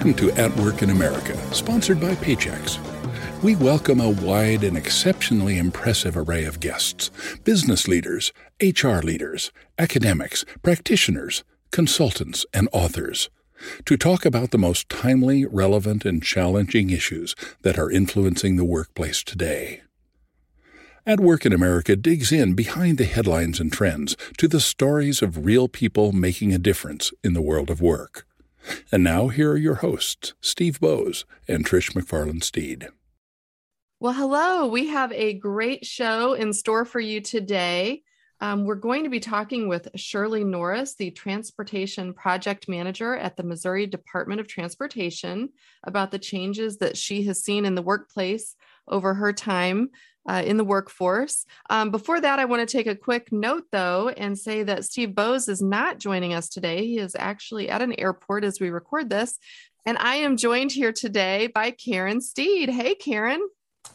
Welcome to At Work in America, sponsored by Paychex. We welcome a wide and exceptionally impressive array of guests business leaders, HR leaders, academics, practitioners, consultants, and authors to talk about the most timely, relevant, and challenging issues that are influencing the workplace today. At Work in America digs in behind the headlines and trends to the stories of real people making a difference in the world of work. And now, here are your hosts, Steve Boese and Trish McFarlane Steed. Well, hello. We have a great show in store for you today. Um, we're going to be talking with Shirley Norris, the Transportation Project Manager at the Missouri Department of Transportation, about the changes that she has seen in the workplace over her time uh, in the workforce. Um, before that, I want to take a quick note, though, and say that Steve Boese is not joining us today. He is actually at an airport as we record this. And I am joined here today by Karen Steed. Hey, Karen.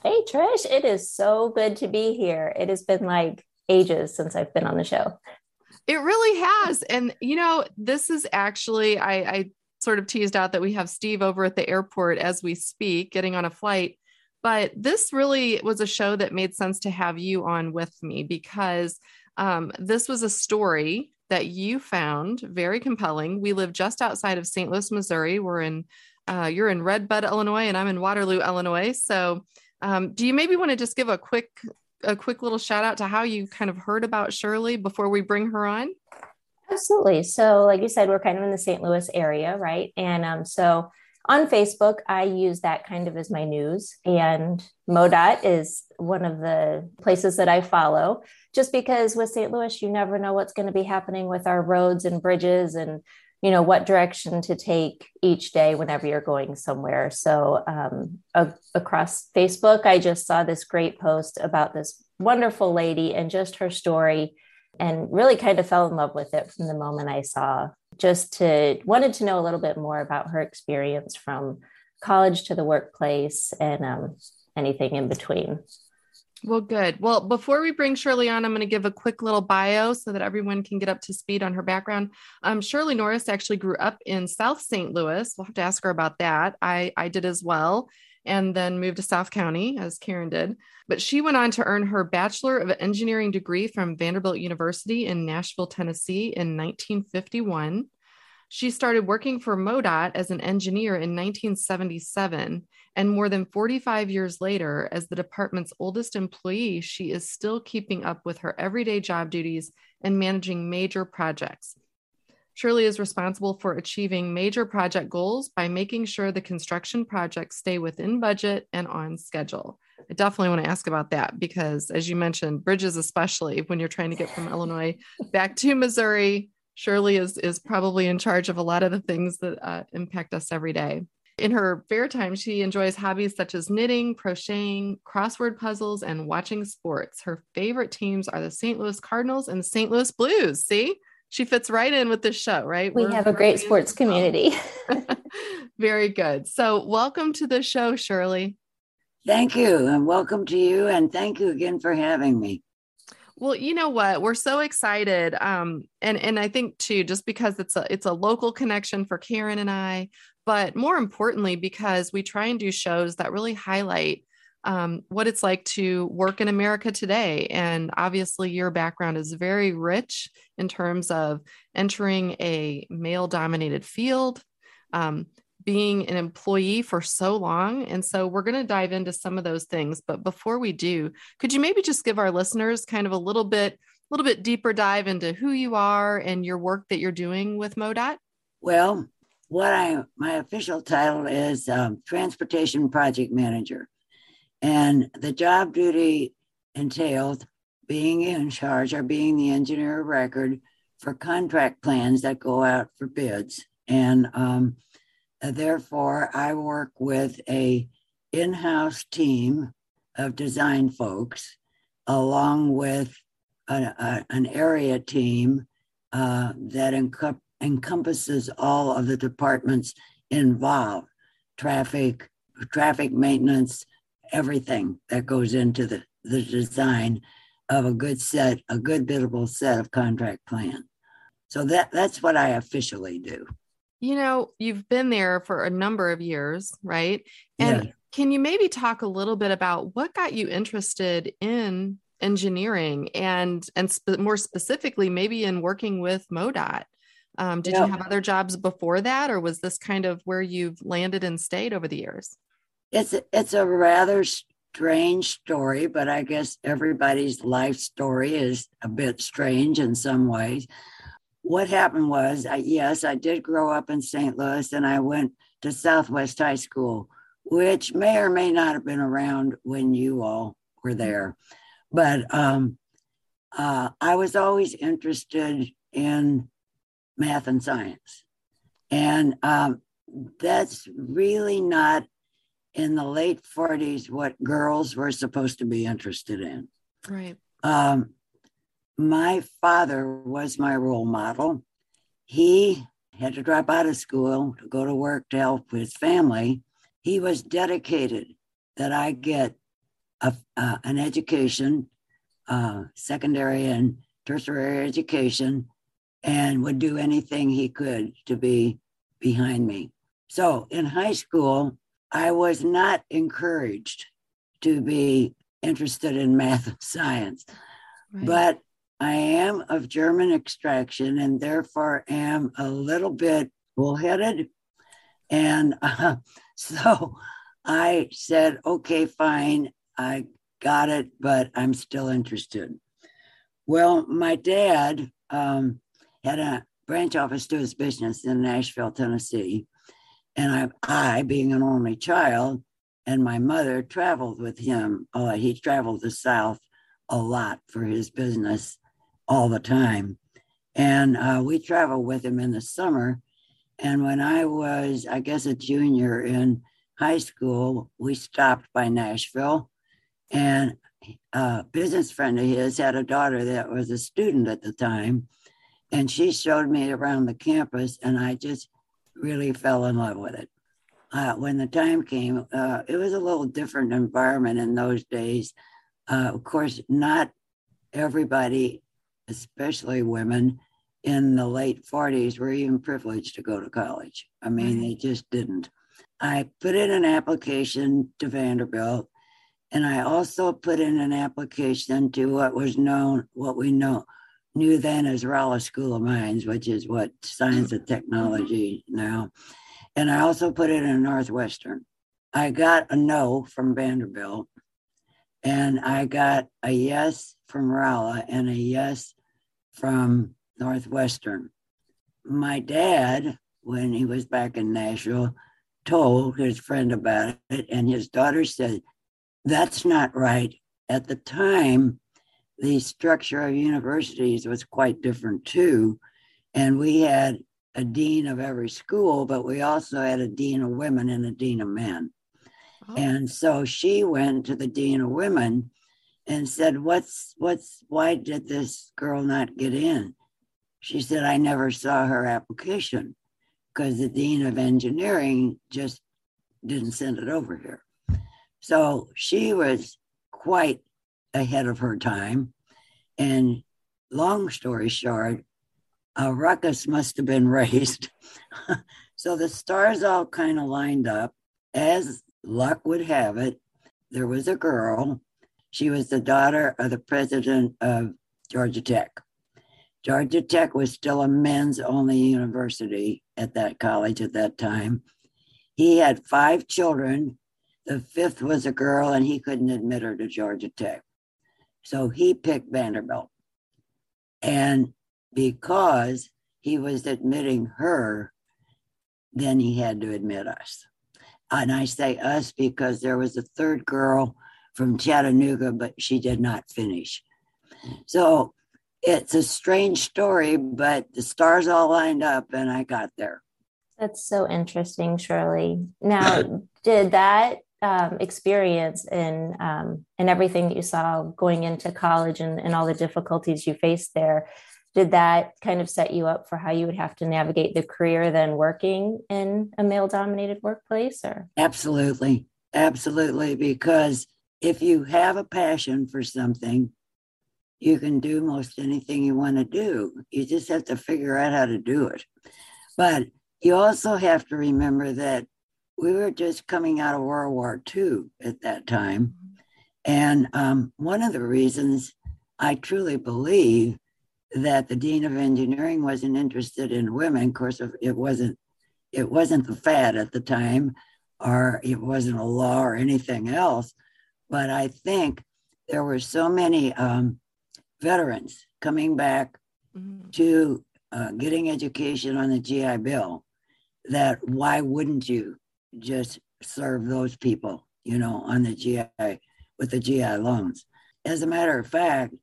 Hey, Trish. It is so good to be here. It has been like ages since I've been on the show. It really has. And, you know, this is actually, I, I sort of teased out that we have Steve over at the airport as we speak, getting on a flight. But this really was a show that made sense to have you on with me because um, this was a story that you found very compelling. We live just outside of St. Louis, Missouri. We're in, uh, you're in Red Bud, Illinois, and I'm in Waterloo, Illinois. So, um, do you maybe want to just give a quick, a quick little shout out to how you kind of heard about Shirley before we bring her on? Absolutely. So, like you said, we're kind of in the St. Louis area, right? And um, so on Facebook, I use that kind of as my news. And MoDOT is one of the places that I follow, just because with St. Louis, you never know what's going to be happening with our roads and bridges and you know what direction to take each day whenever you're going somewhere so um, a- across facebook i just saw this great post about this wonderful lady and just her story and really kind of fell in love with it from the moment i saw just to wanted to know a little bit more about her experience from college to the workplace and um, anything in between. Well, good. Well, before we bring Shirley on, I'm going to give a quick little bio so that everyone can get up to speed on her background. Um, Shirley Norris actually grew up in South St. Louis. We'll have to ask her about that. I, I did as well, and then moved to South County as Karen did. But she went on to earn her Bachelor of Engineering degree from Vanderbilt University in Nashville, Tennessee in 1951. She started working for MoDOT as an engineer in 1977. And more than 45 years later, as the department's oldest employee, she is still keeping up with her everyday job duties and managing major projects. Shirley is responsible for achieving major project goals by making sure the construction projects stay within budget and on schedule. I definitely want to ask about that because, as you mentioned, bridges, especially when you're trying to get from Illinois back to Missouri, Shirley is, is probably in charge of a lot of the things that uh, impact us every day. In her spare time, she enjoys hobbies such as knitting, crocheting, crossword puzzles, and watching sports. Her favorite teams are the St. Louis Cardinals and the St. Louis Blues. See, she fits right in with this show, right? We We're have a great sports community. Very good. So, welcome to the show, Shirley. Thank you, and welcome to you, and thank you again for having me. Well, you know what? We're so excited, um, and and I think too, just because it's a it's a local connection for Karen and I, but more importantly, because we try and do shows that really highlight um, what it's like to work in America today. And obviously, your background is very rich in terms of entering a male dominated field, um, being an employee for so long. And so, we're going to dive into some of those things. But before we do, could you maybe just give our listeners kind of a little bit? A little bit deeper dive into who you are and your work that you're doing with MoDOT? Well, what I my official title is um, transportation project manager, and the job duty entails being in charge or being the engineer of record for contract plans that go out for bids, and um, therefore I work with a in-house team of design folks, along with a, a, an area team uh, that encompasses all of the departments involved. Traffic, traffic maintenance, everything that goes into the, the design of a good set, a good biddable set of contract plan. So that that's what I officially do. You know, you've been there for a number of years, right? And yeah. can you maybe talk a little bit about what got you interested in engineering and and sp- more specifically maybe in working with MoDOT? Um, did yeah. you have other jobs before that, or was this kind of where you've landed and stayed over the years? It's it's a rather strange story, but I guess everybody's life story is a bit strange in some ways. What happened was, I, yes, I did grow up in St. Louis, and I went to Southwest High School, which may or may not have been around when you all were there, but um, uh, I was always interested in math and science. And um, that's really not in the late 40s what girls were supposed to be interested in. Right. Um, my father was my role model. He had to drop out of school to go to work to help his family. He was dedicated that I get a, uh, an education, uh, secondary and tertiary education, and would do anything he could to be behind me. So in high school, I was not encouraged to be interested in math and science, right. but I am of German extraction and therefore am a little bit bullheaded. And uh, so I said, okay, fine, I got it, but I'm still interested. Well, my dad um, had a branch office to his business in Nashville, Tennessee. And I, I being an only child, and my mother traveled with him. Oh, he traveled the South a lot for his business all the time. And uh, we traveled with him in the summer. And when I was, I guess, a junior in high school, we stopped by Nashville. And a business friend of his had a daughter that was a student at the time and she showed me around the campus, and I just really fell in love with it. Uh, when the time came, uh, it was a little different environment in those days. Uh, of course, not everybody, especially women in the late 40s, were even privileged to go to college. I mean, they just didn't. I put in an application to Vanderbilt, and I also put in an application to what was known, what we know, knew then as Rolla School of Mines, which is what science and mm-hmm. technology now. And I also put it in Northwestern. I got a no from Vanderbilt, and I got a yes from Rolla and a yes from Northwestern. My dad, when he was back in Nashville, told his friend about it, and his daughter said, That's not right. At the time, the structure of universities was quite different too. And we had a dean of every school, but we also had a dean of women and a dean of men. Oh. And so she went to the dean of women and said, What's, what's, why did this girl not get in? She said, I never saw her application because the dean of engineering just didn't send it over here. So she was quite ahead of her time. And long story short, a ruckus must have been raised. so the stars all kind of lined up. As luck would have it, there was a girl. She was the daughter of the president of Georgia Tech. Georgia Tech was still a men's only university at that college at that time. He had five children. The fifth was a girl, and he couldn't admit her to Georgia Tech. So he picked Vanderbilt. And because he was admitting her, then he had to admit us. And I say us because there was a third girl from Chattanooga, but she did not finish. So it's a strange story, but the stars all lined up and I got there. That's so interesting, Shirley. Now, did that um, experience in um, and everything that you saw going into college and, and all the difficulties you faced there did that kind of set you up for how you would have to navigate the career then working in a male dominated workplace or? Absolutely. Absolutely because if you have a passion for something you can do most anything you want to do. You just have to figure out how to do it. But you also have to remember that we were just coming out of World War II at that time. And um, one of the reasons I truly believe that the dean of engineering wasn't interested in women, of course, it wasn't it wasn't the fad at the time, or it wasn't a law or anything else. But I think there were so many um, veterans coming back mm-hmm. to uh, getting education on the GI Bill that why wouldn't you just serve those people, you know, on the GI with the GI loans? As a matter of fact,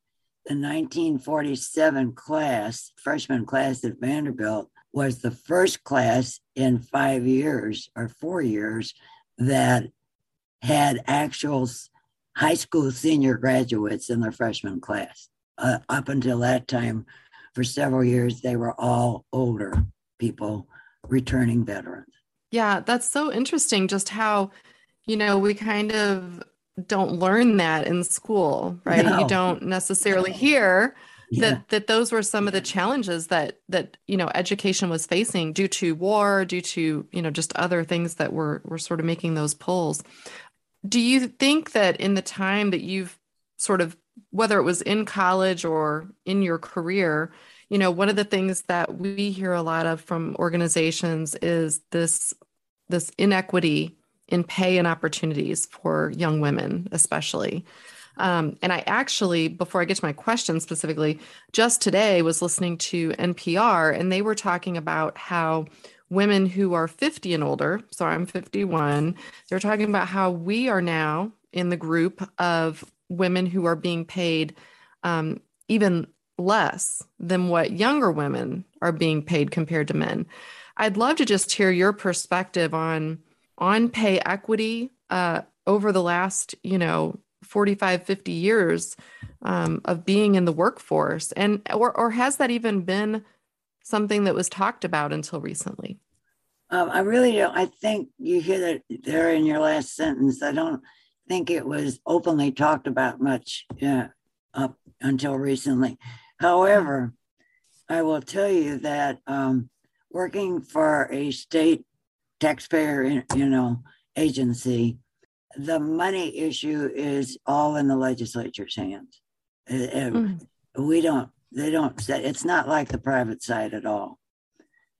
the 1947 class, freshman class at Vanderbilt, was the first class in five years or four years that had actual high school senior graduates in their freshman class. Uh, up until that time, for several years, they were all older people returning veterans. Yeah, that's so interesting just how, you know, we kind of don't learn that in school, right? No. You don't necessarily hear yeah. that that those were some of the challenges that that you know education was facing due to war, due to you know just other things that were were sort of making those pulls. Do you think that in the time that you've sort of whether it was in college or in your career, you know, one of the things that we hear a lot of from organizations is this this inequity in pay and opportunities for young women, especially. Um, and I actually, before I get to my question specifically, just today was listening to NPR and they were talking about how women who are 50 and older, so I'm 51, they're talking about how we are now in the group of women who are being paid um, even less than what younger women are being paid compared to men. I'd love to just hear your perspective on on pay equity uh, over the last, you know, 45 50 years um, of being in the workforce. And or, or has that even been something that was talked about until recently? Um, i really don't i think you hear that there in your last sentence. I don't think it was openly talked about much yeah, up until recently. However i will tell you that um, working for a state taxpayer you know agency the money issue is all in the legislature's hands. Mm. We don't, they don't it's not like the private side at all.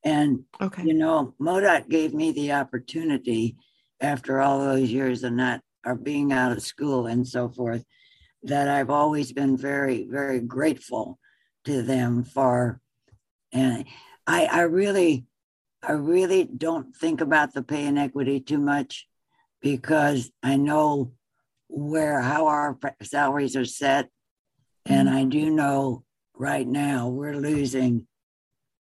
And, okay. you know, MoDOT gave me the opportunity after all those years of not, or being out of school and so forth, that I've always been very, very grateful to them for. And I, I really, I really don't think about the pay inequity too much because I know where how our salaries are set. And mm-hmm. I do know right now we're losing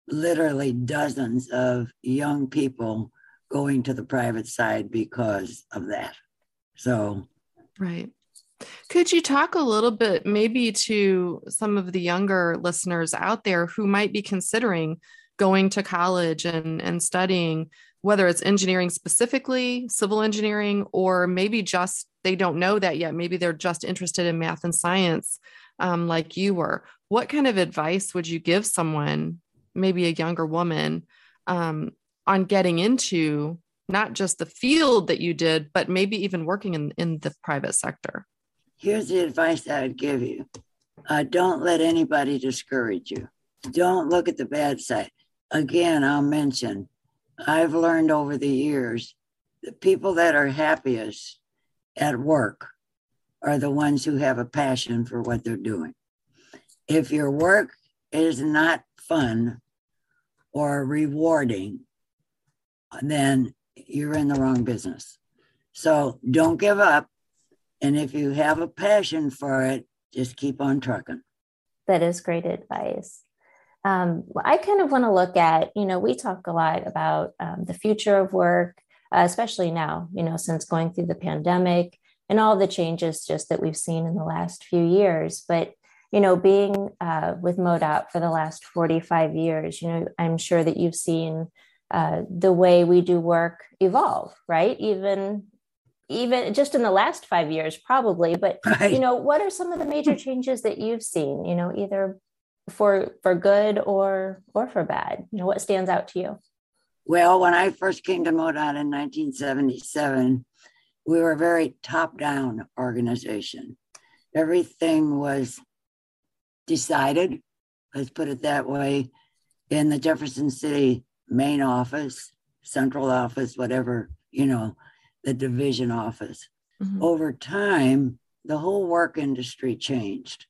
literally dozens of young people going to the private side because of that. So, right. Could you talk a little bit, maybe to some of the younger listeners out there who might be considering going to college and, and studying whether it's engineering specifically, civil engineering, or maybe just they don't know that yet. Maybe they're just interested in math and science, um, like you were. What kind of advice would you give someone, maybe a younger woman, um, on getting into not just the field that you did, but maybe even working in, in the private sector? Here's the advice I would give you uh, don't let anybody discourage you. Don't look at the bad side. Again, I'll mention I've learned over the years the people that are happiest at work are the ones who have a passion for what they're doing. If your work is not fun or rewarding, then you're in the wrong business. So don't give up. And if you have a passion for it, just keep on trucking. That is great advice um, I kind of want to look at, you know, we talk a lot about um, the future of work, uh, especially now, you know, since going through the pandemic and all the changes just that we've seen in the last few years. But, you know, being uh, with MoDOT for the last 45 years, you know, I'm sure that you've seen uh, the way we do work evolve, right? Even even just in the last five years probably but right. you know what are some of the major changes that you've seen you know either for for good or or for bad you know what stands out to you Well, when I first came to MoDOT in 1977, we were a very top down organization. Everything was decided, let's put it that way, in the Jefferson City main office, central office, whatever, you know, the division office. Mm-hmm. Over time, the whole work industry changed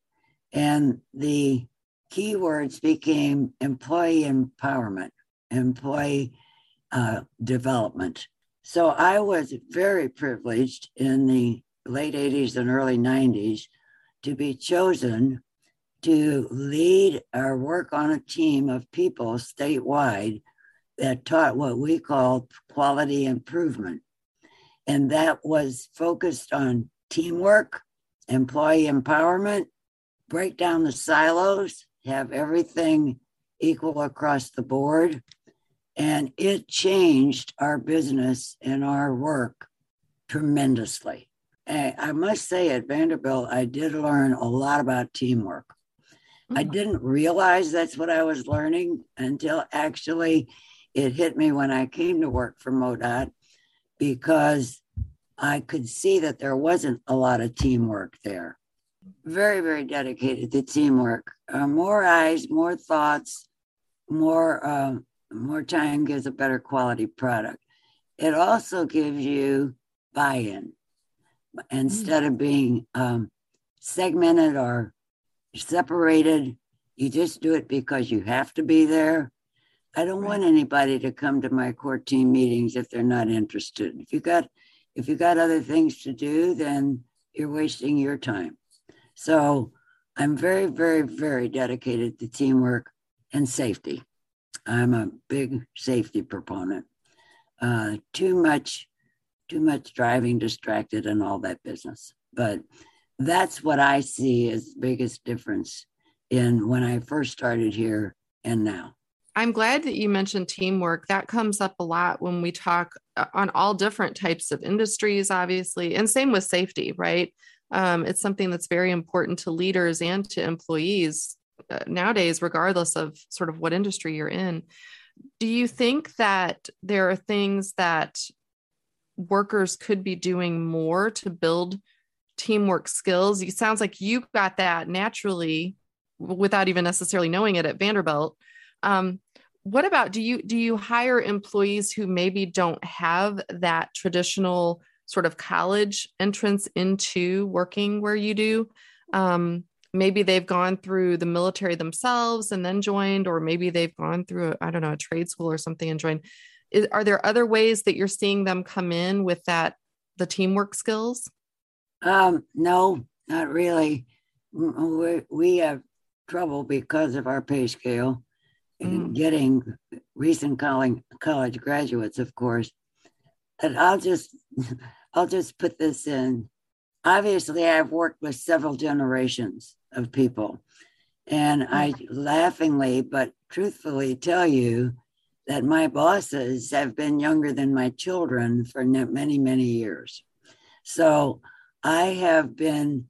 and the keywords became employee empowerment, employee uh, development. So I was very privileged in the late 80s and early 90s to be chosen to lead our work on a team of people statewide that taught what we call quality improvement. And that was focused on teamwork, employee empowerment, break down the silos, have everything equal across the board. And it changed our business and our work tremendously. And I must say, at Vanderbilt, I did learn a lot about teamwork. Mm-hmm. I mm. didn't realize that's what I was learning until actually it hit me when I came to work for MoDOT because I could see that there wasn't a lot of teamwork there very, very dedicated to teamwork. Uh, more eyes, more thoughts, more uh, more time gives a better quality product. It also gives you buy-in instead of being um, segmented or separated. You just do it because you have to be there. I don't right. want anybody to come to my core team meetings if they're not interested. If you got if you got other things to do, then you're wasting your time. So I'm very, very, very dedicated to teamwork and safety. I'm a big safety proponent. Uh, too much, too much driving distracted and all that business. But that's what I see as the biggest difference in when I first started here and now. I'm glad that you mentioned teamwork. That comes up a lot when we talk uh, on all different types of industries, obviously, and same with safety, right? um, it's something that's very important to leaders and to employees uh, nowadays regardless of sort of what industry you're in do you think that there are things that workers could be doing more to build teamwork skills it sounds like you got that naturally without even necessarily knowing it at vanderbilt um, what about do you do you hire employees who maybe don't have that traditional sort of college entrance into working where you do. Um, maybe they've gone through the military themselves and then joined, or maybe they've gone through, I don't know, a trade school or something and joined. Is, are there other ways that you're seeing them come in with that, the teamwork skills? Um, no, not really. We, we have trouble because of our pay scale mm. getting recent college college graduates, of course. And I'll just I'll just put this in. Obviously, I've worked with several generations of people, and I laughingly but truthfully tell you that my bosses have been younger than my children for many, many years. So I have been,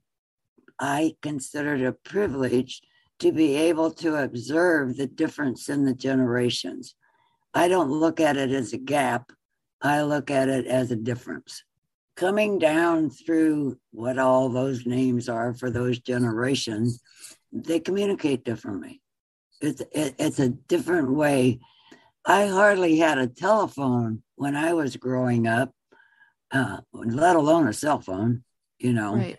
I consider it a privilege to be able to observe the difference in the generations. I don't look at it as a gap, I look at it as a difference coming down through what all those names are for those generations, they communicate differently. It's, it, it's a different way. I hardly had a telephone when I was growing up, uh, let alone a cell phone, you know. Right.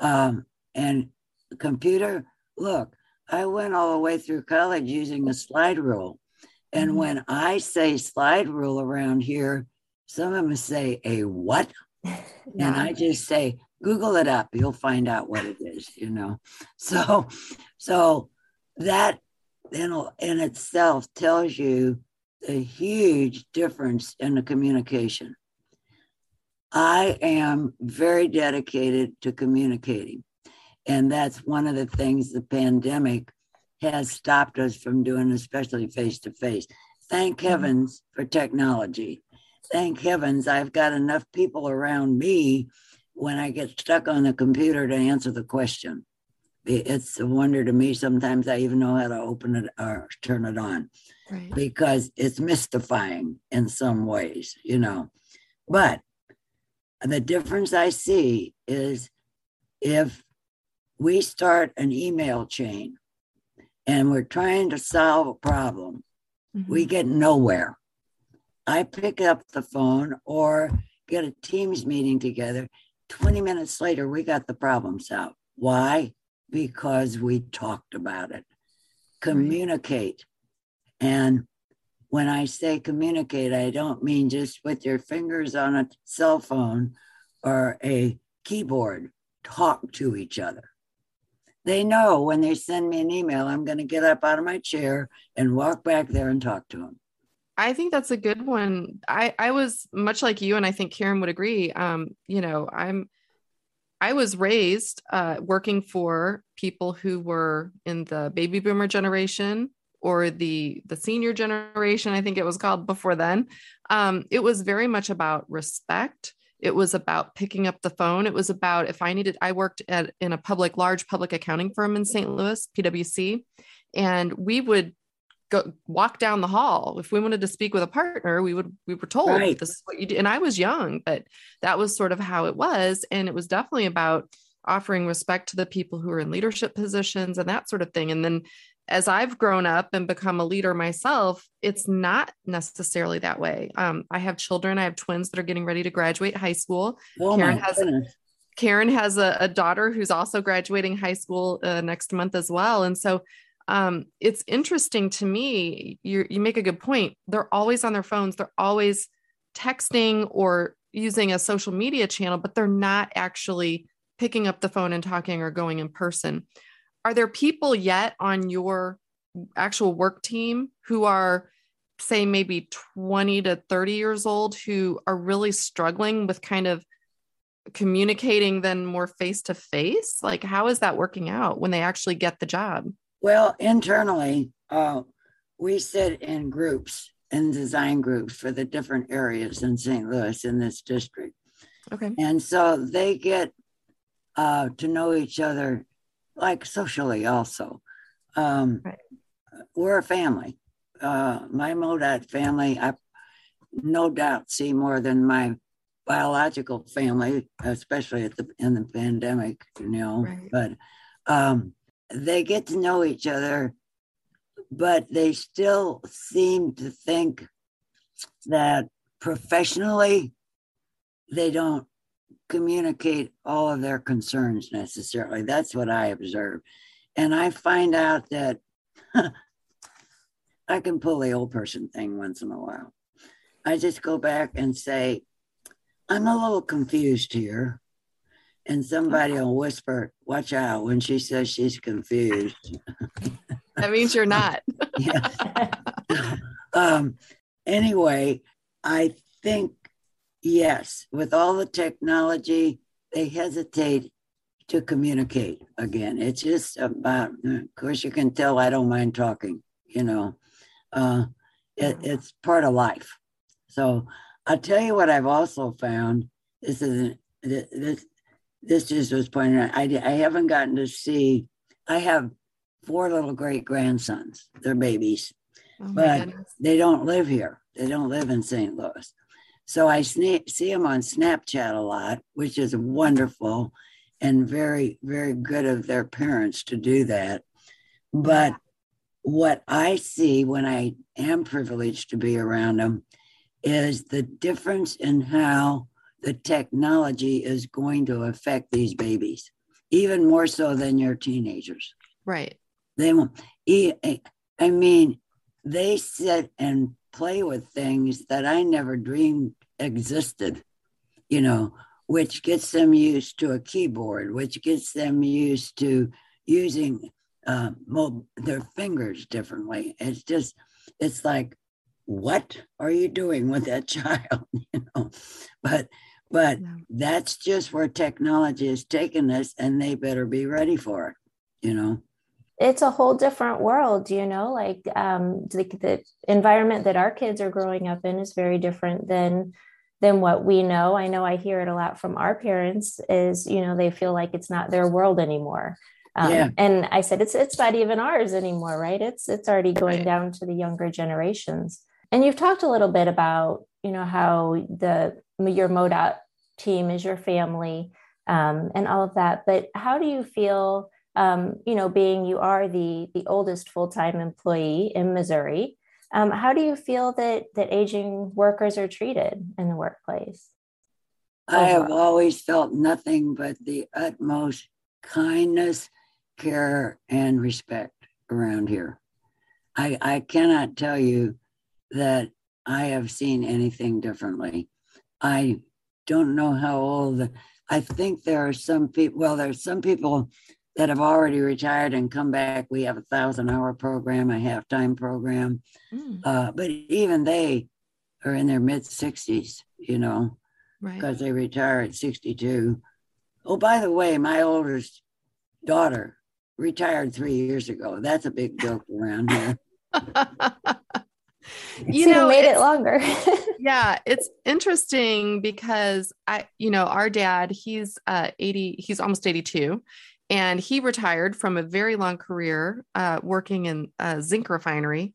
Um, and computer, look, I went all the way through college using a slide rule. And mm-hmm. when I say slide rule around here, some of them say a what? and I just say, Google it up, you'll find out what it is, you know. So, so that in, in itself tells you the huge difference in the communication. I am very dedicated to communicating. And that's one of the things the pandemic has stopped us from doing, especially face to face. Thank mm-hmm. heavens for technology thank heavens I've got enough people around me when I get stuck on the computer to answer the question. it's a wonder to me. Sometimes I even know how to open it or turn it on right. because it's mystifying in some ways, you know. But the difference I see is if we start an email chain and we're trying to solve a problem, mm-hmm. we get nowhere. I pick up the phone or get a Teams meeting together. 20 minutes later, we got the problem solved. Why? Because we talked about it. Communicate. And when I say communicate, I don't mean just with your fingers on a cell phone or a keyboard. Talk to each other. They know when they send me an email, I'm going to get up out of my chair and walk back there and talk to them. I think that's a good one. I I was much like you, and I think Karen would agree. Um, you know, I'm I was raised uh, working for people who were in the baby boomer generation or the the senior generation. I think it was called before then. Um, it was very much about respect. It was about picking up the phone. It was about if I needed. I worked at in a public, large public accounting firm in St. Louis, PwC, and we would go walk down the hall if we wanted to speak with a partner we would we were told right. this is what you do and i was young but that was sort of how it was and it was definitely about offering respect to the people who are in leadership positions and that sort of thing and then as i've grown up and become a leader myself it's not necessarily that way um, i have children i have twins that are getting ready to graduate high school oh karen has goodness. Karen has a, a, daughter who's also graduating high school uh, next month as well. And so um, it's interesting to me. You you make a good point. They're always on their phones. They're always texting or using a social media channel, but they're not actually picking up the phone and talking or going in person. Are there people yet on your actual work team who are, say, maybe 20 to 30 years old who are really struggling with kind of communicating then more face to face? Like, how is that working out when they actually get the job? Well, internally, uh, we sit in groups in design groups for the different areas in St. Louis in this district. Okay. And so they get uh, to know each other like socially also. Um, right. We're a family. Uh, my MoDOT family, I no doubt see more than my biological family, especially at the in the pandemic, you know. Right. But um, they get to know each other, but they still seem to think that professionally they don't communicate all of their concerns necessarily. That's what I observe. And I find out that I can pull the old person thing once in a while. I just go back and say, I'm a little confused here and somebody will whisper, "Watch out!" when she says she's confused. that means you're not. yeah. um, anyway, I think yes, with all the technology, they hesitate to communicate again. It's just about. Of course, you can tell I don't mind talking. You know, uh, it, it's part of life. So I'll tell you what I've also found. This is this this just was pointed out. I, I haven't gotten to see, I have four little great grandsons. They're babies, oh but goodness. they don't live here. They don't live in St. Louis. So I sna- see them on Snapchat a lot, which is wonderful and very, very good of their parents to do that. But what I see when I am privileged to be around them is the difference in how the technology is going to affect these babies, even more so than your teenagers. Right. They won't. I mean, they sit and play with things that I never dreamed existed, you know, which gets them used to a keyboard, which gets them used to using uh, their fingers differently. It's just, it's like, what are you doing with that child? you know, but but yeah. that's just where technology has taken us, and they better be ready for it, you know? It's a whole different world, you know, like um, the, the environment that our kids are growing up in is very different than than what we know. I know I hear it a lot from our parents is, you know, they feel like it's not their world anymore. Um, yeah. And I said, it's it's not even ours anymore, right? It's it's already going down to the younger generations. And you've talked a little bit about, you know, how the your MoDOT team is your family um, and all of that. But how do you feel, um, you know, being you are the the oldest full time employee in Missouri? Um, how do you feel that that aging workers are treated in the workplace? I have always felt nothing but the utmost kindness, care, and respect around here. I, I cannot tell you that I have seen anything differently. I don't know how old, I think there are some people, well, there's some people that have already retired and come back. We have a thousand hour program, a halftime program. Mm. Uh, but even they are in their mid 60s, you know because right. they retire at 62. Oh, by the way, my oldest daughter retired three years ago. That's a big joke around here. you know, made it longer. yeah, it's interesting because I, you know, our dad, he's uh 80, he's almost 82, and he retired from a very long career uh, working in a zinc refinery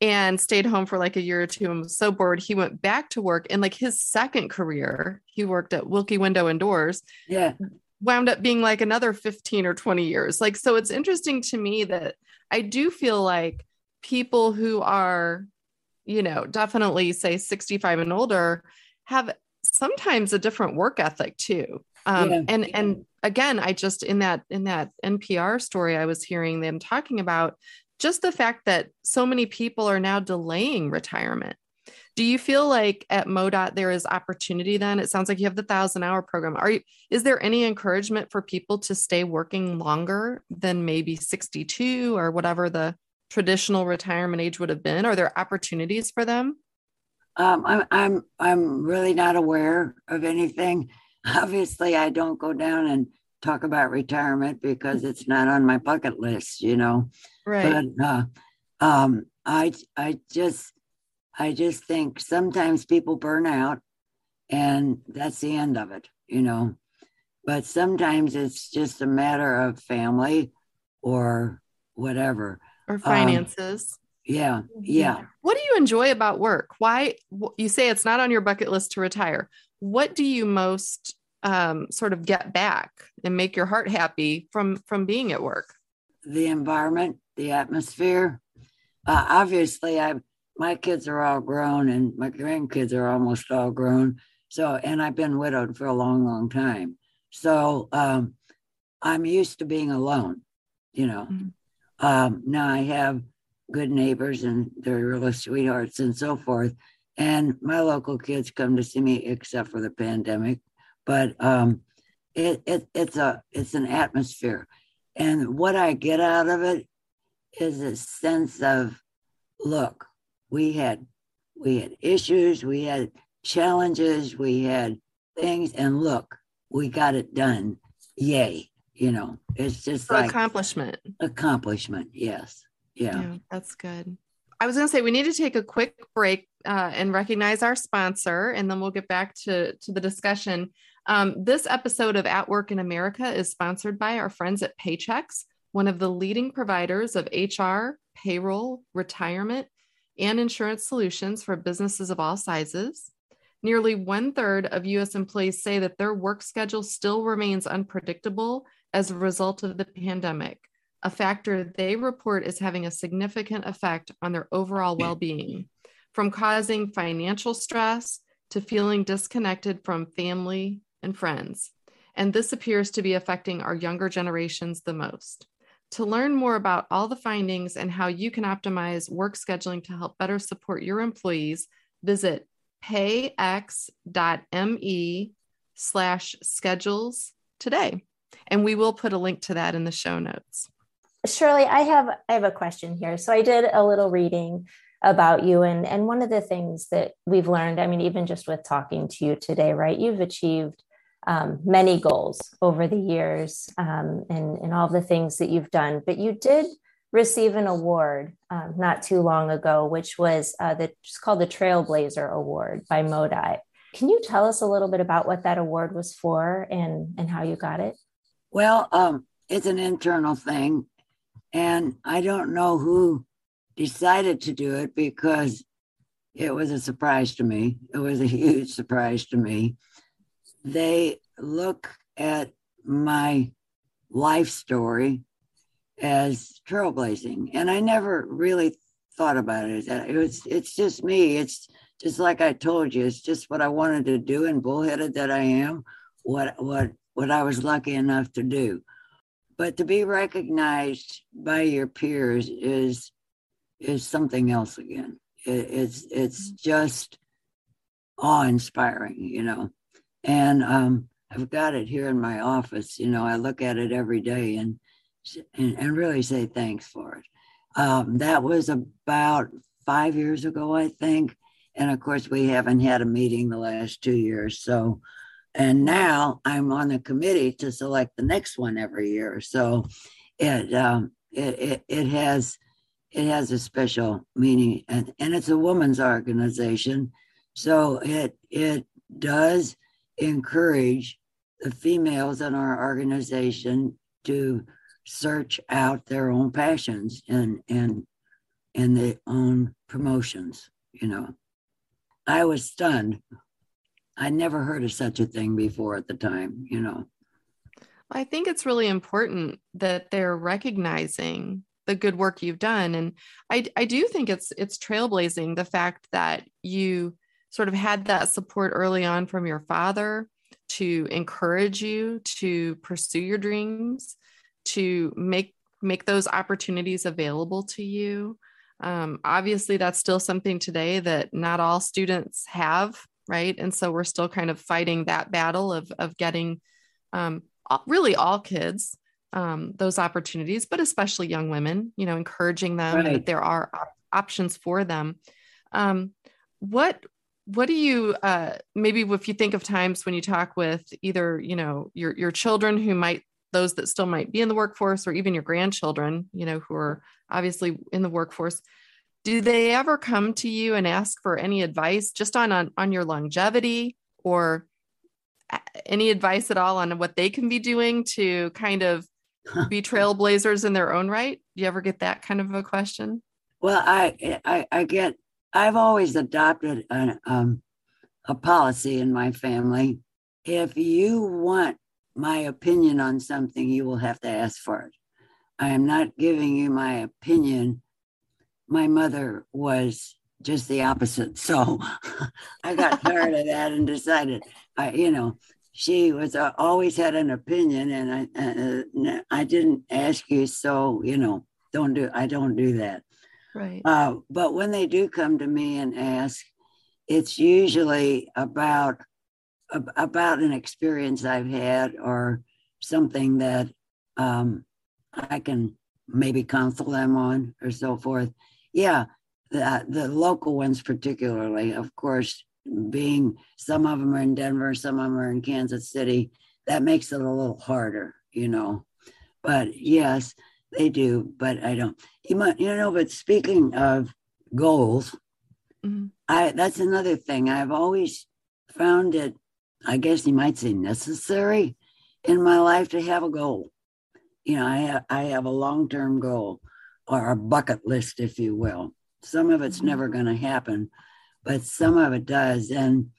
and stayed home for like a year or two and was so bored. He went back to work and like his second career. He worked at wilkie window and doors. Yeah. Wound up being like another 15 or 20 years. Like so it's interesting to me that i do feel like people who are you know definitely say 65 and older have sometimes a different work ethic too. Um, yeah. and and again i just in that in that npr story i was hearing them talking about just the fact that so many people are now delaying retirement. Do you feel like at MoDOT there is opportunity then? It sounds like you have the thousand hour program. Are you is there any encouragement for people to stay working longer than maybe 62 or whatever the traditional retirement age would have been? Are there opportunities for them? Um, I'm I'm I'm really not aware of anything. Obviously, I don't go down and talk about retirement because it's not on my bucket list, you know. Right. But uh, um, I I just I just think sometimes people burn out, and that's the end of it, you know. But sometimes it's just a matter of family or whatever or um, finances. Um, yeah, mm-hmm. yeah. What do you enjoy about work? Why you say it's not on your bucket list to retire? What do you most um, sort of get back and make your heart happy from from being at work? The environment, the atmosphere. Uh, obviously, I my kids are all grown and my grandkids are almost all grown. So, and I've been widowed for a long, long time. So um, I'm used to being alone. You know. Mm-hmm. Um, now I have good neighbors and they're really sweethearts and so forth. And my local kids come to see me, except for the pandemic but um, it, it it's a it's an atmosphere, and what I get out of it is a sense of, look, we had we had issues, we had challenges, we had things, and look, we got it done. Yay! You know, it's just like accomplishment. Accomplishment, yes. Yeah. yeah. That's good. I was going to say we need to take a quick break uh, and recognize our sponsor, and then we'll get back to, to the discussion. Um, this episode of At Work in America is sponsored by our friends at Paychex, one of the leading providers of HR, payroll, retirement, and insurance solutions for businesses of all sizes. Nearly one third of US employees say that their work schedule still remains unpredictable as a result of the pandemic, a factor they report is having a significant effect on their overall hmm. well being, from causing financial stress to feeling disconnected from family, and friends, and this appears to be affecting our younger generations the most. To learn more about all the findings and how you can optimize work scheduling to help better support your employees, visit payx.me slash schedules today. And we will put a link to that in the show notes. Shirley, I have I have a question here. So I did a little reading about you and and one of the things that we've learned, I mean, even just with talking to you today, right? You've achieved um, many goals over the years um, and, and all the things that you've done. But you did receive an award um, not too long ago, which was uh, the, it's called the Trailblazer Award by MoDOT. Can you tell us a little bit about what that award was for and, and how you got it? Well, um, it's an internal thing. And I don't know who decided to do it because it was a surprise to me. It was a huge surprise to me. They look at my life story as trailblazing. And I never really thought about it. Uh, it was it's just me. It's just like I told you, it's just what I wanted to do and bullheaded that I am, what what what I was lucky enough to do. But to be recognized by your peers is is something else again. It, it's it's mm-hmm. just awe inspiring, you know. And um, I've got it here in my office. You know, I look at it every day and and, and really say thanks for it. Um, that was about five years ago, I think. And of course, we haven't had a meeting the last two years. So, and now I'm on the committee to select the next one every year. So, it um, it, it, it has it has a special meaning, and, and it's a woman's organization. So it it does encourage the females in our organization to search out their own passions and and and their own promotions you know i was stunned i never heard of such a thing before at the time you know. I think it's really important that they're recognizing the good work you've done. And i i do think it's it's trailblazing the fact that you sort of had that support early on from your father to encourage you to pursue your dreams to make make those opportunities available to you. Um, obviously that's still something today that not all students have right and so we're still kind of fighting that battle of of getting um, really all kids um, those opportunities but especially young women you know encouraging them right. that there are op- options for them um, what what do you uh, maybe if you think of times when you talk with either you know your your children who might those that still might be in the workforce or even your grandchildren you know who are obviously in the workforce do they ever come to you and ask for any advice just on on, on your longevity or any advice at all on what they can be doing to kind of be trailblazers in their own right do you ever get that kind of a question well i i, I get i've always adopted a, um, a policy in my family if you want my opinion on something, you will have to ask for it. I am not giving you my opinion. My mother was just the opposite. So I got tired of that and decided, I, you know, she was uh, always had an opinion and I, uh, uh I didn't ask you. So, you know, don't do, I don't do that. Right. Uh, but when they do come to me and ask, it's usually about about an experience I've had or something that um, I can maybe counsel them on or so forth. Yeah, the, the local ones, particularly, of course, being some of them are in Denver, some of them are in Kansas City, that makes it a little harder, you know. But yes, they do, but I don't. You might, you know, but speaking of goals, mm-hmm. I that's another thing. I've always found it I guess you might say necessary in my life to have a goal. You know, I have, I have a long term goal or a bucket list, if you will. Some of it's mm-hmm. never going to happen, but some of it does. And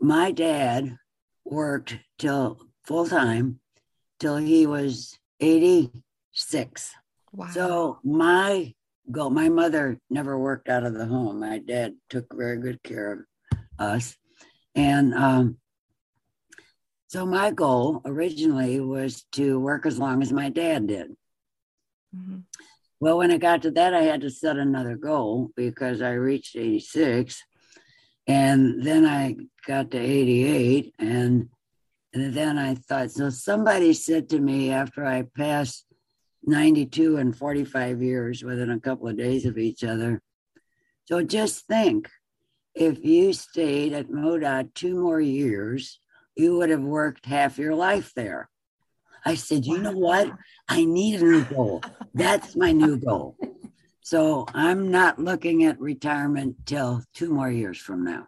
my dad worked till full time till he was 86. Wow. So my goal, my mother never worked out of the home. My dad took very good care of us. And um, so my goal originally was to work as long as my dad did. Mm-hmm. Well, when I got to that, I had to set another goal because I reached 86. And then I got to 88. And, and then I thought, so somebody said to me after I passed 92 and 45 years within a couple of days of each other. So just think if you stayed at MoDOT two more years, you would have worked half your life there. I said, you know what? I need a new goal. That's my new goal. So I'm not looking at retirement till two more years from now.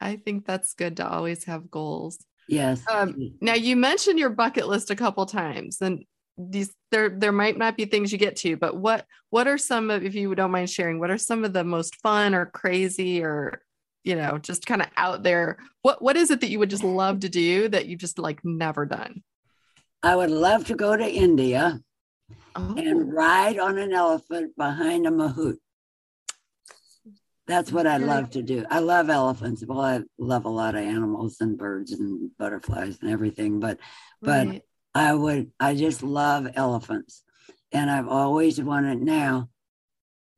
I think that's good to always have goals. Yes. Um, now you mentioned your bucket list a couple times, and these there there might not be things you get to, but what what are some of if you don't mind sharing, what are some of the most fun or crazy or you know, just kind of out there? What what is it that you would just love to do that you just like never done? I would love to go to India Oh, and ride on an elephant behind a mahout. That's what I love to do. I love elephants. Well, I love a lot of animals and birds and butterflies and everything, but but right. I would I just love elephants. And I've always wanted now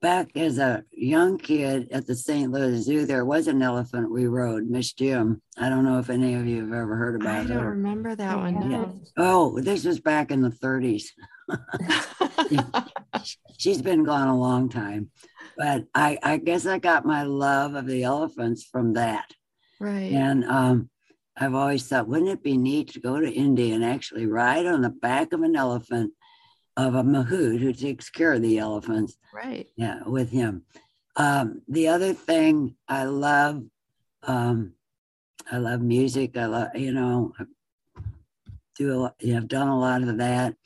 back as a young kid at the St. Louis Zoo, there was an elephant we rode, Miss Jim. I don't know if any of you have ever heard about it. I don't her. remember that one. No. Oh, this was back in the 30s. She's been gone a long time. But I, I guess I got my love of the elephants from that. right. And um, I've always thought, wouldn't it be neat to go to India and actually ride on the back of an elephant of a mahout who takes care of the elephants? Right. Yeah, with him. Um, the other thing I love, um, I love music. I love, you know, I do a lot, you know, I've done a lot of that.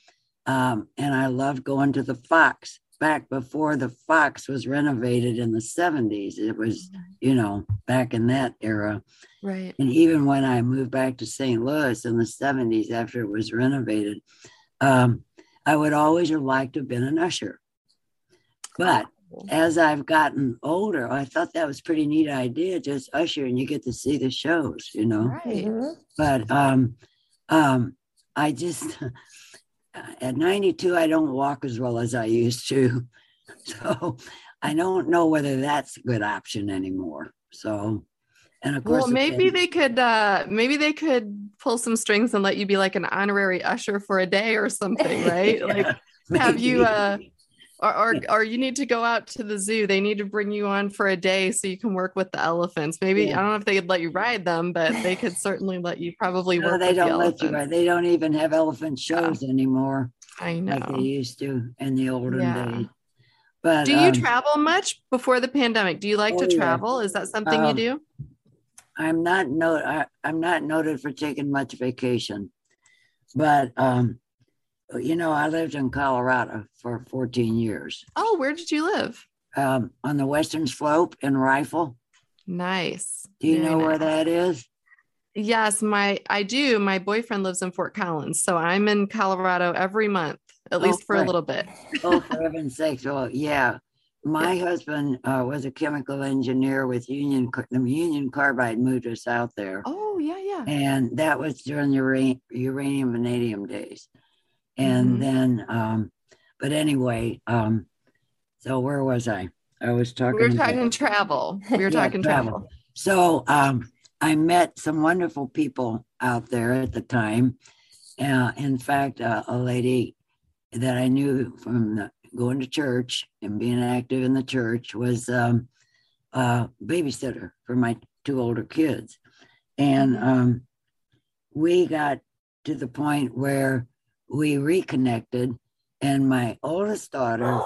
Um, and I love going to the Fox back before the Fox was renovated in the 70s. It was, you know, back in that era. Right. And even when I moved back to St. Louis in the 70s after it was renovated, um, I would always have liked to have been an usher. But as I've gotten older, I thought that was a pretty neat idea, just usher and you get to see the shows, you know. Right. Mhm. But um, um, I just, at 92, I don't walk as well as I used to. So I don't know whether that's a good option anymore. So, and of course, Well, maybe they could uh maybe they could pull some strings and let you be like an honorary usher for a day or something, right? Like Yeah, have you, uh, or, or or you need to go out to the zoo. They need to bring you on for a day so you can work with the elephants. Maybe Yeah. I don't know if they could let you ride them, but they could certainly let you probably No, work they with don't let you. ride. They don't even have elephant shows anymore I know like they used to in the olden Yeah. days. But Do you um, travel much before the pandemic? Do you like Oh, to yeah. travel? Is that something you Um, do? I'm not no I, I'm not noted for taking much vacation, but um, you know I lived in Colorado for 14 years Oh, where did you live? um, on the western slope in Rifle. Nice. Do you Very know where that is? Yes, my I do. My boyfriend lives in Fort Collins, so I'm in Colorado every month, at Oh, least for a little bit. Oh, for heaven's sakes! Oh, yeah. My husband uh, was a chemical engineer with Union. The Union Carbide moved us out there. Oh, yeah, yeah. and that was during the ura- uranium vanadium days and Mhm. then um but anyway um so where was i i was talking We were about- talking travel. We were Yeah, talking travel. travel. so um i met some wonderful people out there at the time uh, in fact uh, a lady that i knew from the, going to church and being active in the church was um a babysitter for my two older kids and Mhm. um we got to the point where we reconnected and my oldest daughter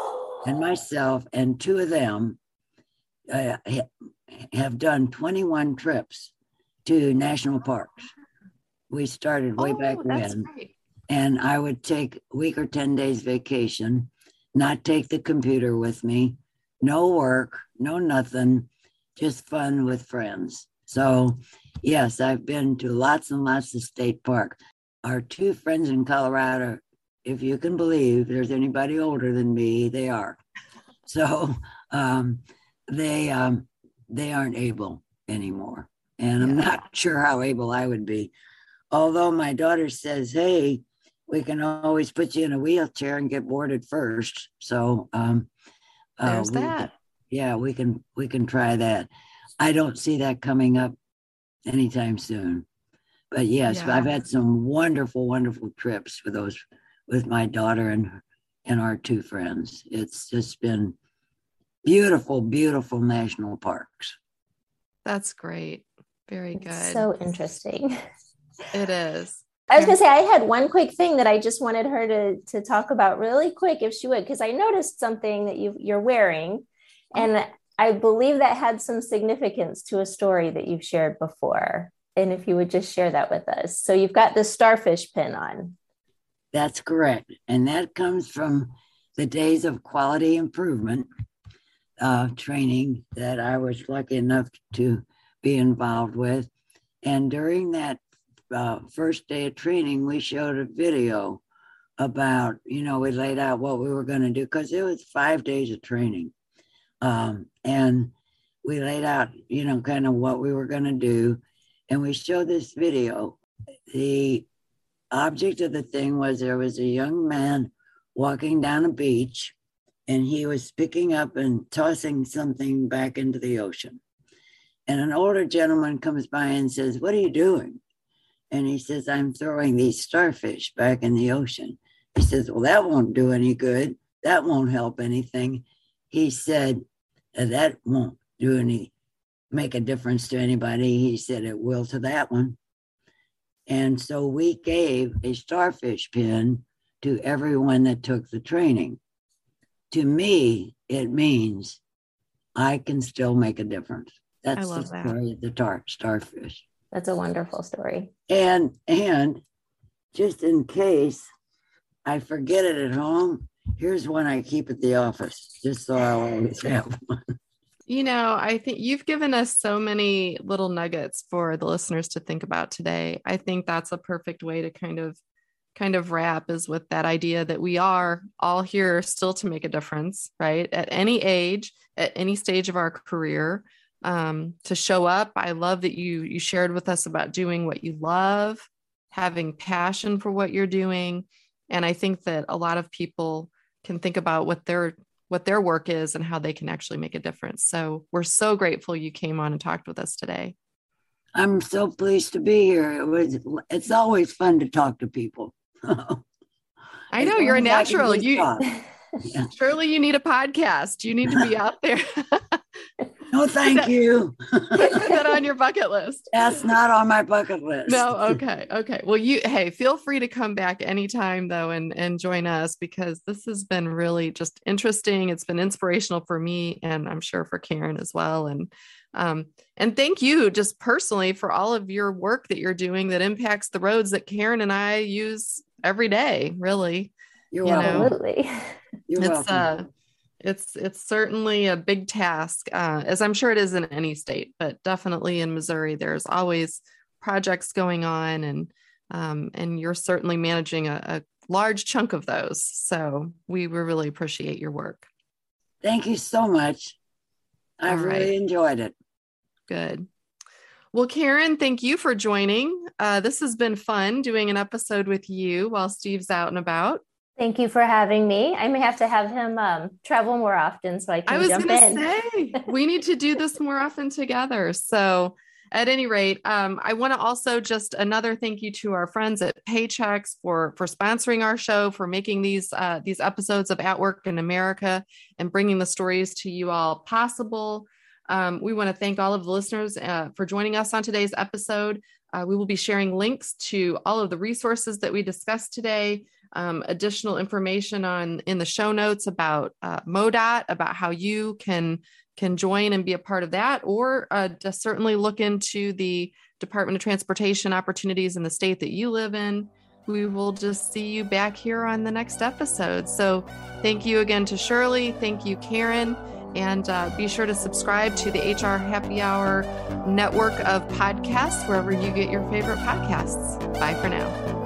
and myself and two of them uh, ha- have done 21 trips to national parks we started way oh, back when great. and I would take a week or 10 days vacation, not take the computer with me, no work, no nothing, just fun with friends. So, yes, I've been to lots and lots of state park. Our two friends in Colorado, if you can believe there's anybody older than me, they are. So, um, they um, they aren't able anymore, and I'm not sure how able I would be although my daughter says, "Hey, we can always put you in a wheelchair and get boarded first. So, um, uh, There's we- that. Yeah, we can we can try that. I don't see that coming up anytime soon. But yes, Yeah. I've had some wonderful, wonderful trips with those with my daughter and and our two friends. It's just been beautiful, beautiful national parks. That's great. Very It's good. So interesting. it is. I was gonna say I had one quick thing that I just wanted her to to talk about really quick if she would, because I noticed something that you you're wearing, and I believe that had some significance to a story that you've shared before. And if you would just share that with us. So you've got the starfish pin on. That's correct. And that comes from the days of quality improvement uh, training that I was lucky enough to be involved with. And during that uh, first day of training, we showed a video about, you know, we laid out what we were going to do because it was five days of training. Um, and we laid out, you know, kind of what we were going to do. And we showed this video. The object of the thing was there was a young man walking down a beach and he was picking up and tossing something back into the ocean. And an older gentleman comes by and says, What are you doing? And he says, I'm throwing these starfish back in the ocean. He says, Well, that won't do any good. That won't help anything. He said, That won't do any, make a difference to anybody. He said, It will to that one. And so we gave a starfish pin to everyone that took the training. To me, it means I can still make a difference. That's the story that. of the tar- starfish. That's a wonderful story. And and just in case I forget it at home, here's one I keep at the office, just so I always have one. You know, I think you've given us so many little nuggets for the listeners to think about today. I think that's a perfect way to kind of kind of wrap is with that idea that we are all here still to make a difference, right? At any age, at any stage of our career, um, to show up. I love that you you shared with us about doing what you love, having passion for what you're doing, and I think that a lot of people can think about what their what their work is and how they can actually make a difference. So we're so grateful you came on and talked with us today. I'm so pleased to be here. It was it's always fun to talk to people. I know you're a natural. You yeah. Shirley you need a podcast. You need to be out there. no, thank that, you. put that on your bucket list. That's not on my bucket list. No, okay, okay. Well, you hey, feel free to come back anytime though and and join us because this has been really just interesting. It's been inspirational for me and I'm sure for Karen as well. And um, and thank you just personally for all of your work that you're doing that impacts the roads that Karen and I use every day, really. You're you welcome. Absolutely. You're it's welcome. uh it's it's certainly a big task, uh, as I'm sure it is in any state, but definitely in Missouri, there's always projects going on and um, and you're certainly managing a, a large chunk of those. So we really appreciate your work. Thank you so much. I really enjoyed it. Good. Well, Karen, thank you for joining. Uh, this has been fun doing an episode with you while Steve's out and about. Thank you for having me. I may have to have him um, travel more often so I can I was going to Say, we need to do this more often together. So, at any rate, um, I want to also just another thank you to our friends at Paychex for for sponsoring our show, for making these uh, these episodes of At Work in America and bringing the stories to you all possible. Um, we want to thank all of the listeners uh, for joining us on today's episode. Uh, we will be sharing links to all of the resources that we discussed today, um, additional information on in the show notes about uh, MoDOT, about how you can can join and be a part of that, or uh, certainly look into the Department of Transportation opportunities in the state that you live in. We will just see you back here on the next episode. So, thank you again to Shirley. Thank you, Karen. And uh, be sure to subscribe to the HR Happy Hour network of podcasts wherever you get your favorite podcasts. Bye for now.